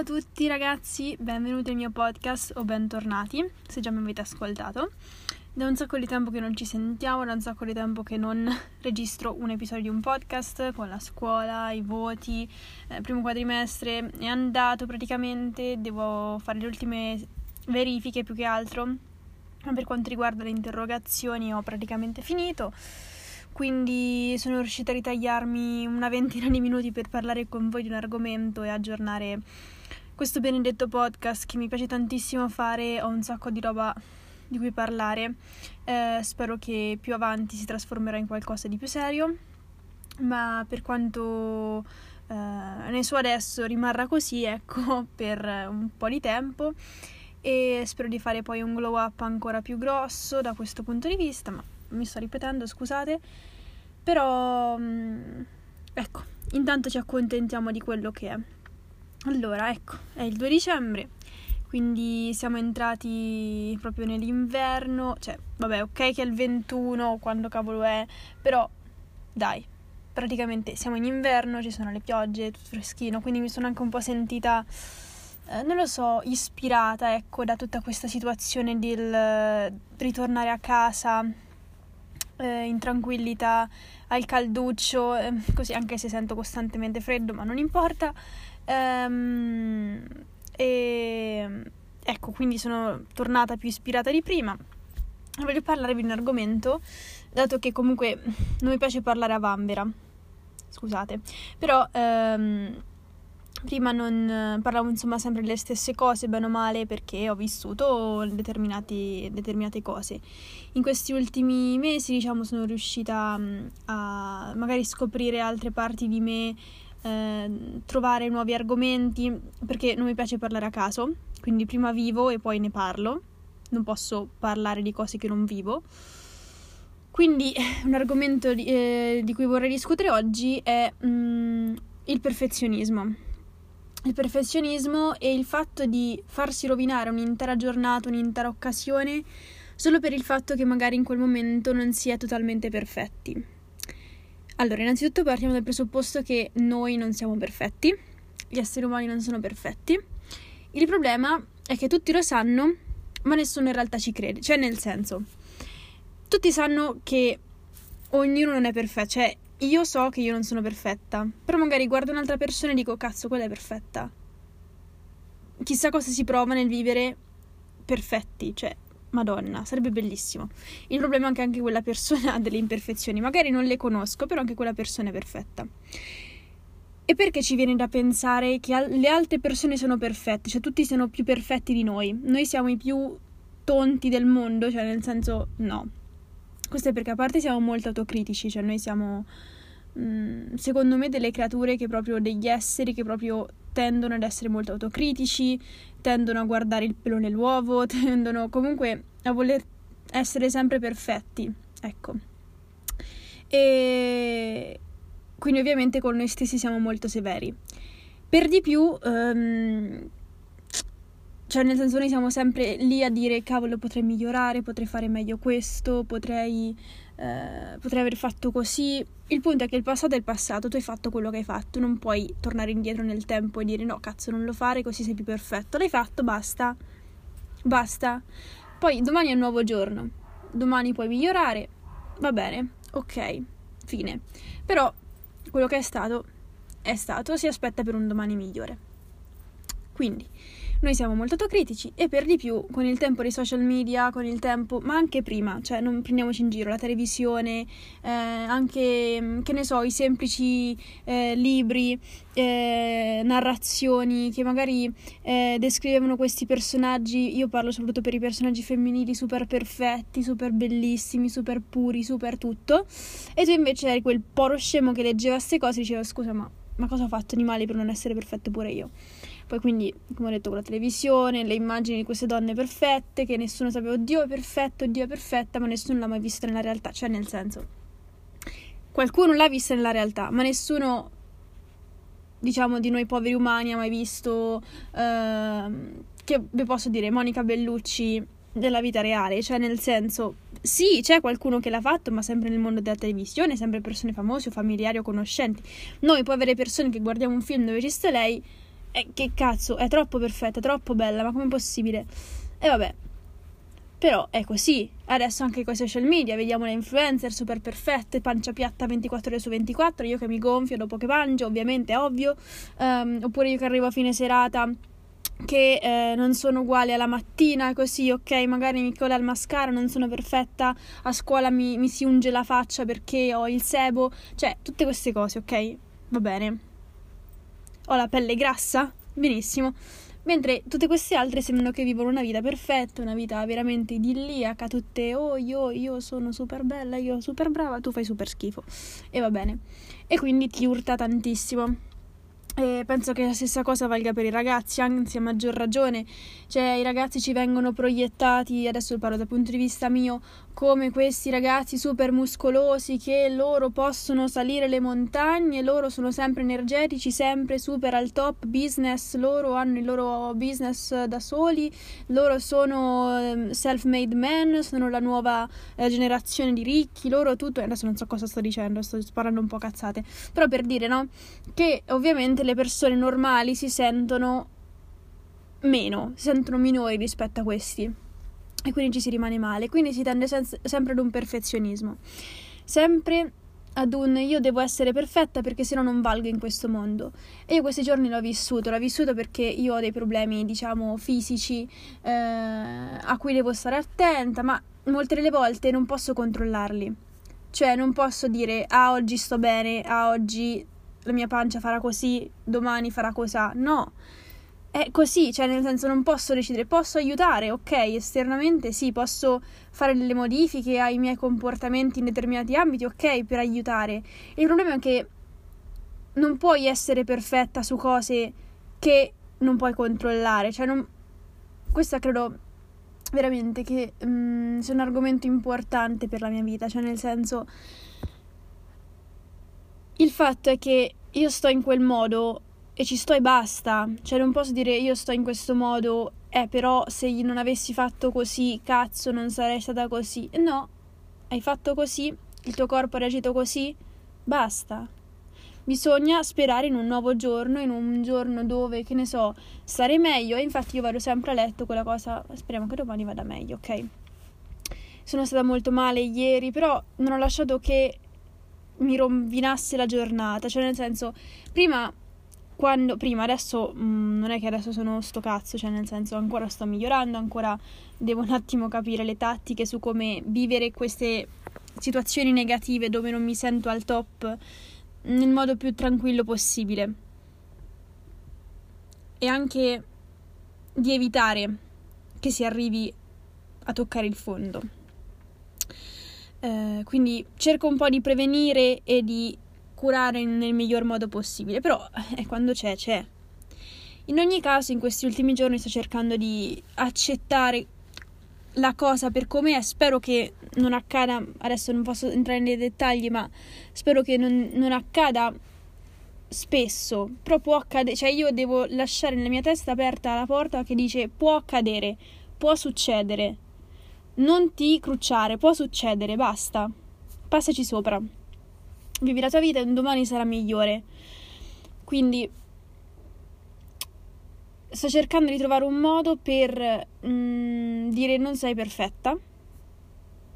Ciao a tutti ragazzi, benvenuti al mio podcast o bentornati, se già mi avete ascoltato. Da un sacco di tempo che non ci sentiamo, da un sacco di tempo che non registro un episodio di un podcast con la scuola, i voti, eh, primo quadrimestre è andato praticamente, devo fare le ultime verifiche più che altro. Per quanto riguarda le interrogazioni ho praticamente finito quindi sono riuscita a ritagliarmi una ventina di minuti per parlare con voi di un argomento e aggiornare questo benedetto podcast che mi piace tantissimo fare, ho un sacco di roba di cui parlare, eh, spero che più avanti si trasformerà in qualcosa di più serio, ma per quanto eh, ne so adesso rimarrà così, ecco, per un po' di tempo. E spero di fare poi un glow up ancora più grosso da questo punto di vista, ma mi sto ripetendo, scusate, però mm, ecco, intanto ci accontentiamo di quello che è. Allora, ecco, è il 2 dicembre, quindi siamo entrati proprio nell'inverno, cioè, vabbè, ok che è il 21, quando cavolo è, però dai, praticamente siamo in inverno, ci sono le piogge, tutto freschino, quindi mi sono anche un po' sentita eh, non lo so, ispirata, ecco, da tutta questa situazione del ritornare a casa eh, in tranquillità, al calduccio, eh, così anche se sento costantemente freddo, ma non importa. Ehm, e ecco, quindi sono tornata più ispirata di prima. Voglio parlarvi di un argomento, dato che comunque non mi piace parlare a vanvera. Scusate, però ehm, prima non parlavo insomma sempre delle stesse cose, bene o male, perché ho vissuto determinate cose. In questi ultimi mesi, diciamo, sono riuscita mm, a magari scoprire altre parti di me, eh, trovare nuovi argomenti, perché non mi piace parlare a caso, quindi prima vivo e poi ne parlo, non posso parlare di cose che non vivo. Quindi un argomento di, eh, di cui vorrei discutere oggi è mm, il perfezionismo il perfezionismo e il fatto di farsi rovinare un'intera giornata, un'intera occasione, solo per il fatto che magari in quel momento non si è totalmente perfetti. Allora, innanzitutto partiamo dal presupposto che noi non siamo perfetti, gli esseri umani non sono perfetti. Il problema è che tutti lo sanno, ma nessuno in realtà ci crede. Cioè, nel senso, tutti sanno che ognuno non è perfetto, cioè io so che io non sono perfetta, però magari guardo un'altra persona e dico cazzo, quella è perfetta. Chissà cosa si prova nel vivere perfetti, cioè, madonna, sarebbe bellissimo. Il problema è che anche quella persona ha delle imperfezioni, magari non le conosco, però anche quella persona è perfetta. E perché ci viene da pensare che le altre persone sono perfette, cioè tutti siano più perfetti di noi? Noi siamo i più tonti del mondo, cioè nel senso no, questo è perché a parte siamo molto autocritici, cioè noi siamo mm, secondo me delle creature che proprio degli esseri che proprio tendono ad essere molto autocritici, tendono a guardare il pelo nell'uovo, tendono comunque a voler essere sempre perfetti, ecco. E quindi ovviamente con noi stessi siamo molto severi. Per di più, um, cioè, nel senso, noi siamo sempre lì a dire: cavolo, potrei migliorare, potrei fare meglio questo, potrei, eh, potrei aver fatto così. Il punto è che il passato è il passato, tu hai fatto quello che hai fatto, non puoi tornare indietro nel tempo e dire: no, cazzo, non lo fare, così sei più perfetto. L'hai fatto, basta. Basta. Poi domani è un nuovo giorno, domani puoi migliorare, va bene, ok, fine. Però quello che è stato, è stato, si aspetta per un domani migliore. Quindi noi siamo molto autocritici e per di più con il tempo dei social media, con il tempo, ma anche prima, cioè non prendiamoci in giro, la televisione, eh, anche, mm, che ne so, i semplici eh, libri, eh, narrazioni che magari eh, descrivevano questi personaggi, io parlo soprattutto per i personaggi femminili super perfetti, super bellissimi, super puri, super tutto, e tu invece eri quel poro scemo che leggeva queste cose e diceva scusa ma, ma cosa ho fatto di male per non essere perfetto pure io? Poi quindi, come ho detto, con la televisione, le immagini di queste donne perfette, che nessuno sapeva, oddio è perfetto, oddio è perfetta, ma nessuno l'ha mai vista nella realtà. Cioè, nel senso, qualcuno l'ha vista nella realtà, ma nessuno, diciamo, di noi poveri umani ha mai visto, uh, che vi posso dire, Monica Bellucci della vita reale. Cioè, nel senso, sì, c'è qualcuno che l'ha fatto, ma sempre nel mondo della televisione, sempre persone famose o familiari o conoscenti. Noi povere persone che guardiamo un film dove ci sta lei eh, che cazzo, è troppo perfetta, troppo bella, ma com'è possibile? E vabbè, però è così. Adesso anche con i social media vediamo le influencer super perfette, pancia piatta 24 ore su 24, io che mi gonfio dopo che mangio, ovviamente è ovvio. Um, oppure io che arrivo a fine serata che eh, non sono uguali alla mattina, così ok, magari mi cola il mascara, non sono perfetta, a scuola mi, mi si unge la faccia perché ho il sebo, cioè tutte queste cose, ok? Va bene. Ho la pelle grassa? Benissimo. Mentre tutte queste altre sembrano che vivono una vita perfetta, una vita veramente idilliaca, tutte oh io, io sono super bella, io super brava, tu fai super schifo. E va bene. E quindi ti urta tantissimo. E penso che la stessa cosa valga per i ragazzi, anzi a maggior ragione, cioè i ragazzi ci vengono proiettati, adesso parlo dal punto di vista mio, come questi ragazzi super muscolosi che loro possono salire le montagne, loro sono sempre energetici, sempre super al top business, loro hanno il loro business da soli, loro sono ehm, self-made men, sono la nuova eh, generazione di ricchi, loro tutto, adesso non so cosa sto dicendo, sto parlando un po' cazzate, però per dire, no, che ovviamente le persone normali si sentono meno, si sentono minori rispetto a questi e quindi ci si rimane male. Quindi si tende sen- sempre ad un perfezionismo, sempre ad un io devo essere perfetta perché se no non valgo in questo mondo. E io questi giorni l'ho vissuto, l'ho vissuto perché io ho dei problemi, diciamo, fisici eh, a cui devo stare attenta, ma molte delle volte non posso controllarli. Cioè non posso dire ah oggi sto bene, ah oggi la mia pancia farà così, domani farà cosà. No è così, cioè nel senso non posso decidere, posso aiutare, ok, esternamente sì, posso fare delle modifiche ai miei comportamenti in determinati ambiti, ok, per aiutare. Il problema è che non puoi essere perfetta su cose che non puoi controllare, cioè non... Questo credo veramente che um, sia un argomento importante per la mia vita, cioè nel senso il fatto è che io sto in quel modo e ci sto e basta. Cioè non posso dire io sto in questo modo, eh però se non avessi fatto così, cazzo, non sarei stata così. No, hai fatto così, il tuo corpo ha reagito così, basta. Bisogna sperare in un nuovo giorno, in un giorno dove, che ne so, stare meglio. E infatti io vado sempre a letto quella cosa, speriamo che domani vada meglio, ok? Sono stata molto male ieri, però non ho lasciato che mi rovinasse la giornata. Cioè, nel senso, prima quando prima adesso mh, mm, non è che adesso sono sto cazzo, cioè nel senso ancora sto migliorando, ancora devo un attimo capire le tattiche su come vivere queste situazioni negative dove non mi sento al top nel modo più tranquillo possibile. E anche di evitare che si arrivi a toccare il fondo. Eh, quindi cerco un po' di prevenire e di curare nel miglior modo possibile, però eh, quando c'è, c'è. In ogni caso, in questi ultimi giorni sto cercando di accettare la cosa per come è. Spero che non accada, adesso non posso entrare nei dettagli, ma spero che non, non accada spesso. Però può accadere, cioè io devo lasciare nella mia testa aperta la porta che dice può accadere, può succedere. Non ti crucciare, può succedere, basta. Passaci sopra vivi la tua vita e un domani sarà migliore. Quindi sto cercando di trovare un modo per mm, dire non sei perfetta.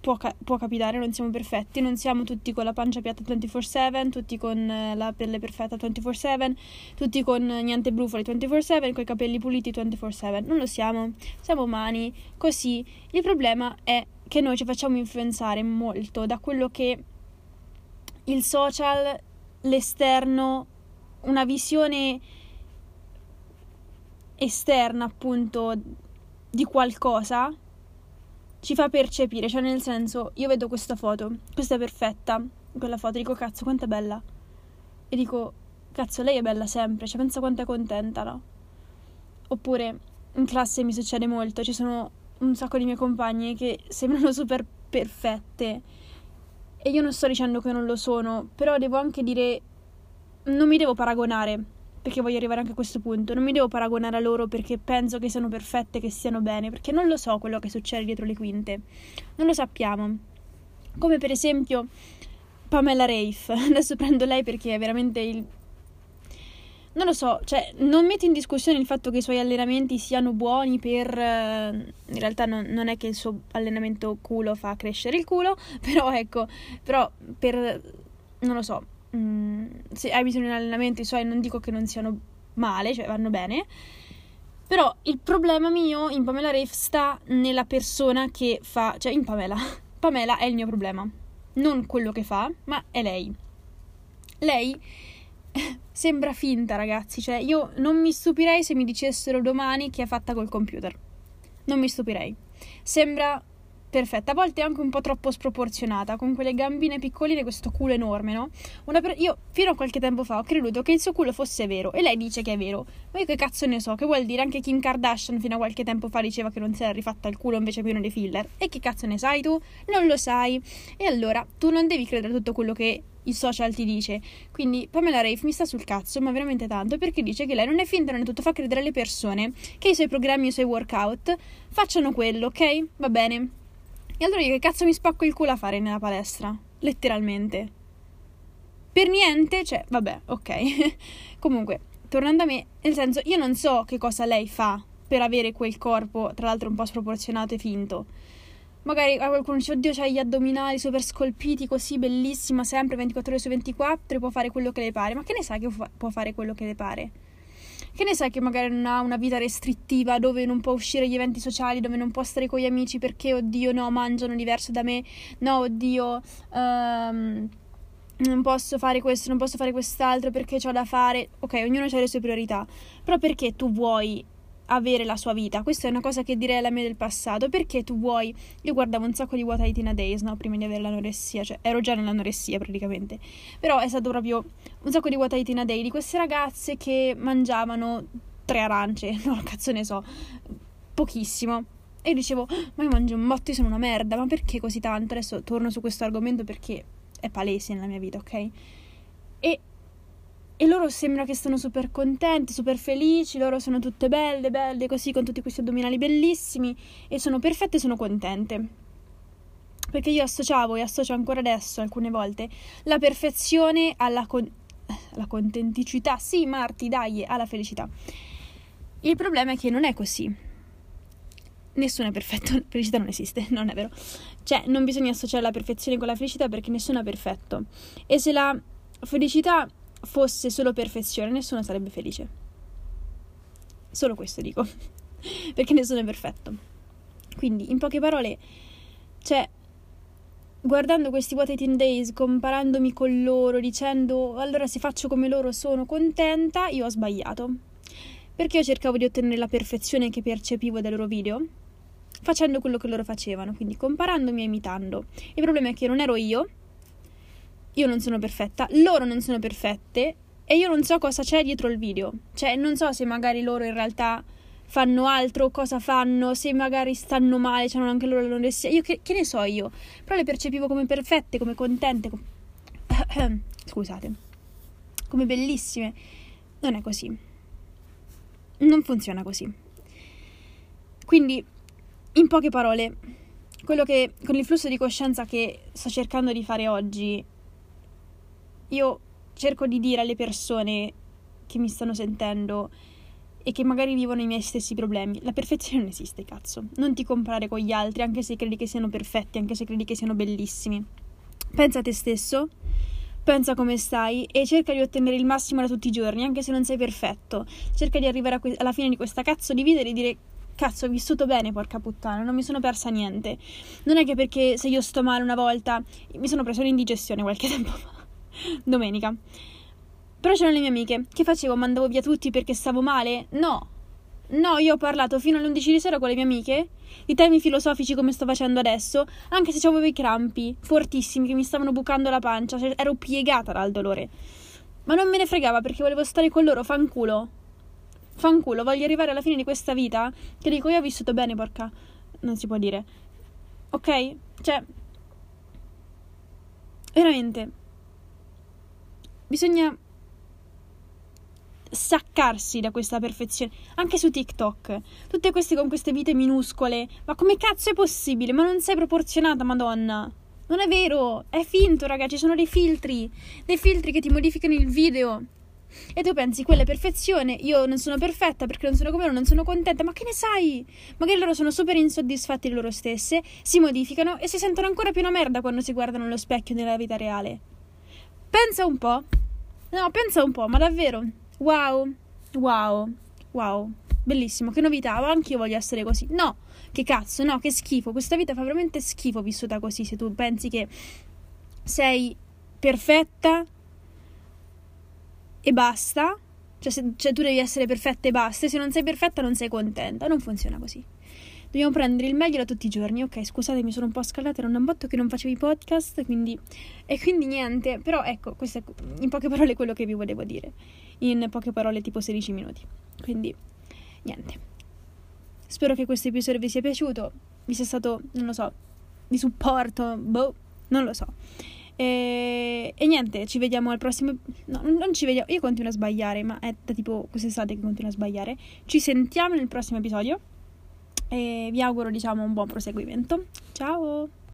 Può, ca- può, capitare, non siamo perfetti, non siamo tutti con la pancia piatta 24/7, tutti con eh, la pelle perfetta 24/7, tutti con niente brufoli 24/7, con i capelli puliti 24/7. Non lo siamo, siamo umani, così. Il problema è che noi ci facciamo influenzare molto da quello che il social, l'esterno, una visione esterna appunto di qualcosa ci fa percepire, cioè nel senso io vedo questa foto, questa è perfetta, quella foto, dico cazzo quanto è bella. E dico cazzo lei è bella sempre, cioè pensa quanto è contenta, no? Oppure in classe mi succede molto, ci sono un sacco di mie compagne che sembrano super perfette e io non sto dicendo che non lo sono, però devo anche dire, non mi devo paragonare, perché voglio arrivare anche a questo punto, non mi devo paragonare a loro perché penso che siano perfette, che stiano bene, perché non lo so quello che succede dietro le quinte, non lo sappiamo. Come per esempio Pamela Rafe, adesso prendo lei perché è veramente il... non lo so, cioè, non metto in discussione il fatto che i suoi allenamenti siano buoni per... Eh, in realtà non, non, è che il suo allenamento culo fa crescere il culo, però ecco, però per... non lo so, mh, mm, se hai bisogno di un allenamento i suoi non dico che non siano male, cioè vanno bene, però il problema mio in Pamela Rafe sta nella persona che fa, cioè in Pamela. Pamela è il mio problema, non quello che fa, ma è lei. Lei sembra finta, ragazzi. Cioè, io non mi stupirei se mi dicessero domani che è fatta col computer. Non mi stupirei. Sembra perfetta, a volte anche un po' troppo sproporzionata, con quelle gambine piccoline e questo culo enorme, no? Per... Io fino a qualche tempo fa ho creduto che il suo culo fosse vero e lei dice che è vero. Ma io che cazzo ne so? Che vuol dire? Anche Kim Kardashian fino a qualche tempo fa diceva che non si era rifatta il culo invece pieno di filler. E che cazzo ne sai tu? Non lo sai. E allora tu non devi credere a tutto quello che il social ti dice. Quindi Pamela Rafe mi sta sul cazzo, ma veramente tanto, perché dice che lei non è finta, non è tutto, fa credere alle persone che i suoi programmi, i suoi workout facciano quello, ok? Va bene. E allora io che cazzo mi spacco il culo a fare nella palestra? Letteralmente. Per niente, cioè, vabbè, ok. Comunque, tornando a me, nel senso, io non so che cosa lei fa per avere quel corpo, tra l'altro un po' sproporzionato e finto magari a qualcuno dice oddio c'ha gli addominali super scolpiti così bellissima sempre 24 ore su 24 e può fare quello che le pare ma che ne sai che può fare quello che le pare che ne sai che magari non ha una vita restrittiva dove non può uscire agli eventi sociali dove non può stare con gli amici perché oddio no mangiano diverso da me no oddio um, non posso fare questo, non posso fare quest'altro perché ho da fare. Ok, ognuno ha le sue priorità. Però perché tu vuoi avere la sua vita. Questa è una cosa che direi alla me del passato. Perché tu vuoi. Io guardavo un sacco di What I Tina Days, no? Prima di avere l'anoressia, cioè ero già nell'anoressia praticamente. Però è stato proprio un sacco di What I Tina Day di queste ragazze che mangiavano tre arance. No, cazzo ne so. Pochissimo. E dicevo, ma io mangio un botto, io sono una merda, ma perché così tanto? Adesso torno su questo argomento perché è palese nella mia vita, ok? E e loro sembra che stanno super contenti, super felici, loro sono tutte belle, belle così, con tutti questi addominali bellissimi e sono perfette e sono contente. Perché io associavo e associo ancora adesso, alcune volte, la perfezione alla, con- alla contenticità. Sì, Marti, dai, alla felicità. Il problema è che non è così. Nessuno è perfetto, felicità non esiste, non è vero. Cioè, non bisogna associare la perfezione con la felicità perché nessuno è perfetto. E se la felicità fosse solo perfezione, nessuno sarebbe felice. Solo questo dico. Perché nessuno è perfetto. Quindi, in poche parole, cioè, guardando questi What 18 Days, comparandomi con loro, dicendo allora se faccio come loro sono contenta, io ho sbagliato. Perché io cercavo di ottenere la perfezione che percepivo dai loro video, facendo quello che loro facevano, quindi comparandomi e imitando. Il problema è che non ero io, io non sono perfetta, loro non sono perfette e io non so cosa c'è dietro il video. Cioè, non so se magari loro in realtà fanno altro, cosa fanno, se magari stanno male, hanno anche loro l'anoressia. Io che, che, ne so io? Però le percepivo come perfette, come contente, com... scusate, come bellissime. Non è così. Non funziona così. Quindi, in poche parole, quello che con il flusso di coscienza che sto cercando di fare oggi io cerco di dire alle persone che mi stanno sentendo e che magari vivono i miei stessi problemi. La perfezione non esiste, cazzo. Non ti comparare con gli altri, anche se credi che siano perfetti, anche se credi che siano bellissimi. Pensa a te stesso, pensa come stai e cerca di ottenere il massimo da tutti i giorni, anche se non sei perfetto. Cerca di arrivare que- alla fine di questa cazzo di vita e di dire cazzo, ho vissuto bene, porca puttana, non mi sono persa niente. Non è che perché se io sto male una volta, mi sono preso un'indigestione qualche tempo fa domenica. Però c'erano le mie amiche. Che facevo? Mandavo via tutti perché stavo male? No. No, io ho parlato fino alle 11 di sera con le mie amiche di temi filosofici come sto facendo adesso, anche se avevo i crampi fortissimi che mi stavano bucando la pancia, cioè ero piegata dal dolore. Ma non me ne fregava perché volevo stare con loro, fanculo. Fanculo, voglio arrivare alla fine di questa vita che dico io ho vissuto bene, porca. Non si può dire. Ok? Cioè veramente Bisogna saccarsi da questa perfezione. Anche su TikTok. Tutte queste con queste vite minuscole. Ma come cazzo è possibile? Ma non sei proporzionata, madonna. Non è vero, è finto, ragazzi. Ci sono dei filtri. Dei filtri che ti modificano il video. E tu pensi, quella è perfezione, io non sono perfetta perché non sono come loro, non sono contenta, ma che ne sai? Magari loro sono super insoddisfatti di loro stesse, si modificano e si sentono ancora più una merda quando si guardano allo specchio nella vita reale. Pensa un po'. No, pensa un po', ma davvero. Wow, wow, wow. Bellissimo, che novità, anche io voglio essere così. No, che cazzo, no, che schifo. Questa vita fa veramente schifo vissuta così se tu pensi che sei perfetta e basta. Cioè, se, cioè, tu devi essere perfetta e basta. Se non sei perfetta non sei contenta. Non funziona così. Dobbiamo prendere il meglio da tutti i giorni. Ok, scusate, mi sono un po' scaldata. Era un botto che non facevi podcast. Quindi... E quindi niente. Però ecco, questo è in poche parole quello che vi volevo dire. In poche parole, tipo 16 minuti. Quindi, niente. Spero che questo episodio vi sia piaciuto. Vi sia stato, non lo so, di supporto. Boh, non lo so. E, e, niente, ci vediamo al prossimo. No, non ci vediamo. Io continuo a sbagliare, ma è da tipo quest'estate che continuo a sbagliare. Ci sentiamo nel prossimo episodio. E vi auguro, diciamo, un buon proseguimento. Ciao!